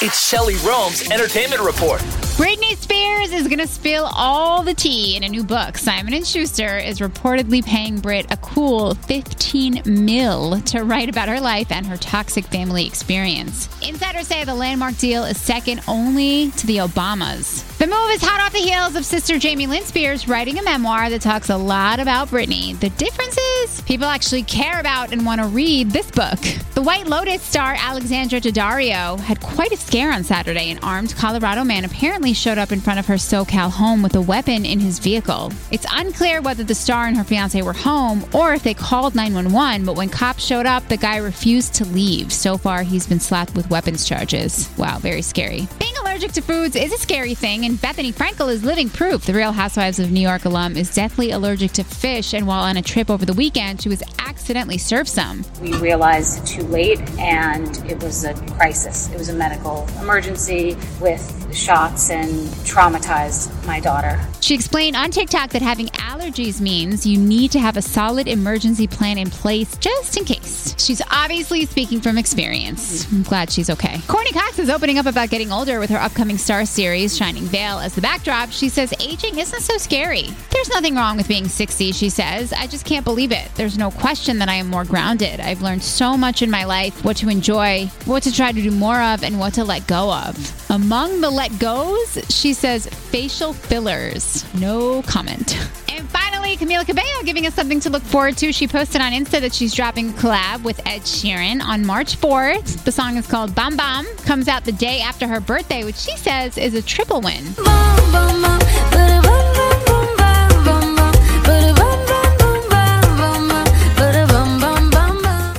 It's Shelly Rome's Entertainment Report. Britney Spears is going to spill all the tea in a new book. Simon & Schuster is reportedly paying Brit a cool 15 mil to write about her life and her toxic family experience. Insiders say the landmark deal is second only to the Obamas. The move is hot off the heels of sister Jamie Lynn Spears writing a memoir that talks a lot about Britney. The difference is people actually care about and want to read this book. The White Lotus star Alexandra Daddario had quite a scare on Saturday. An armed Colorado man apparently showed up in front of her SoCal home with a weapon in his vehicle. It's unclear whether the star and her fiance were home or if they called 911, but when cops showed up, the guy refused to leave. So far, he's been slapped with weapons charges. Wow, very scary. Being allergic to foods is a scary thing, and Bethenny Frankel is living proof. The Real Housewives of New York alum is deathly allergic to fish, and while on a trip over the weekend, she was accidentally served some. We realized too late, and it was a crisis. It was a medical emergency with shots and traumatized my daughter. She explained on TikTok that having allergies means you need to have a solid emergency plan in place just in case. She's obviously speaking from experience. I'm glad she's okay. Courteney Cox is opening up about getting older with her upcoming Starz series, Shining Vale, as the backdrop. She says aging isn't so scary. There's nothing wrong with being 60, she says. I just can't believe it. There's no question that I am more grounded. I've learned so much in my life what to enjoy, what to try to do more of, and what to let go of. Among the let goes, she says facial fillers. No comment. And finally, Camila Cabello giving us something to look forward to. She posted on Insta that she's dropping a collab with Ed Sheeran on March 4th. The song is called Bam Bam. Comes out the day after her birthday, which she says is a triple win.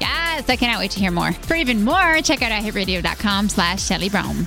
Yes, I cannot wait to hear more. For even more, check out iHeartRadio.com slash Shelly Brome.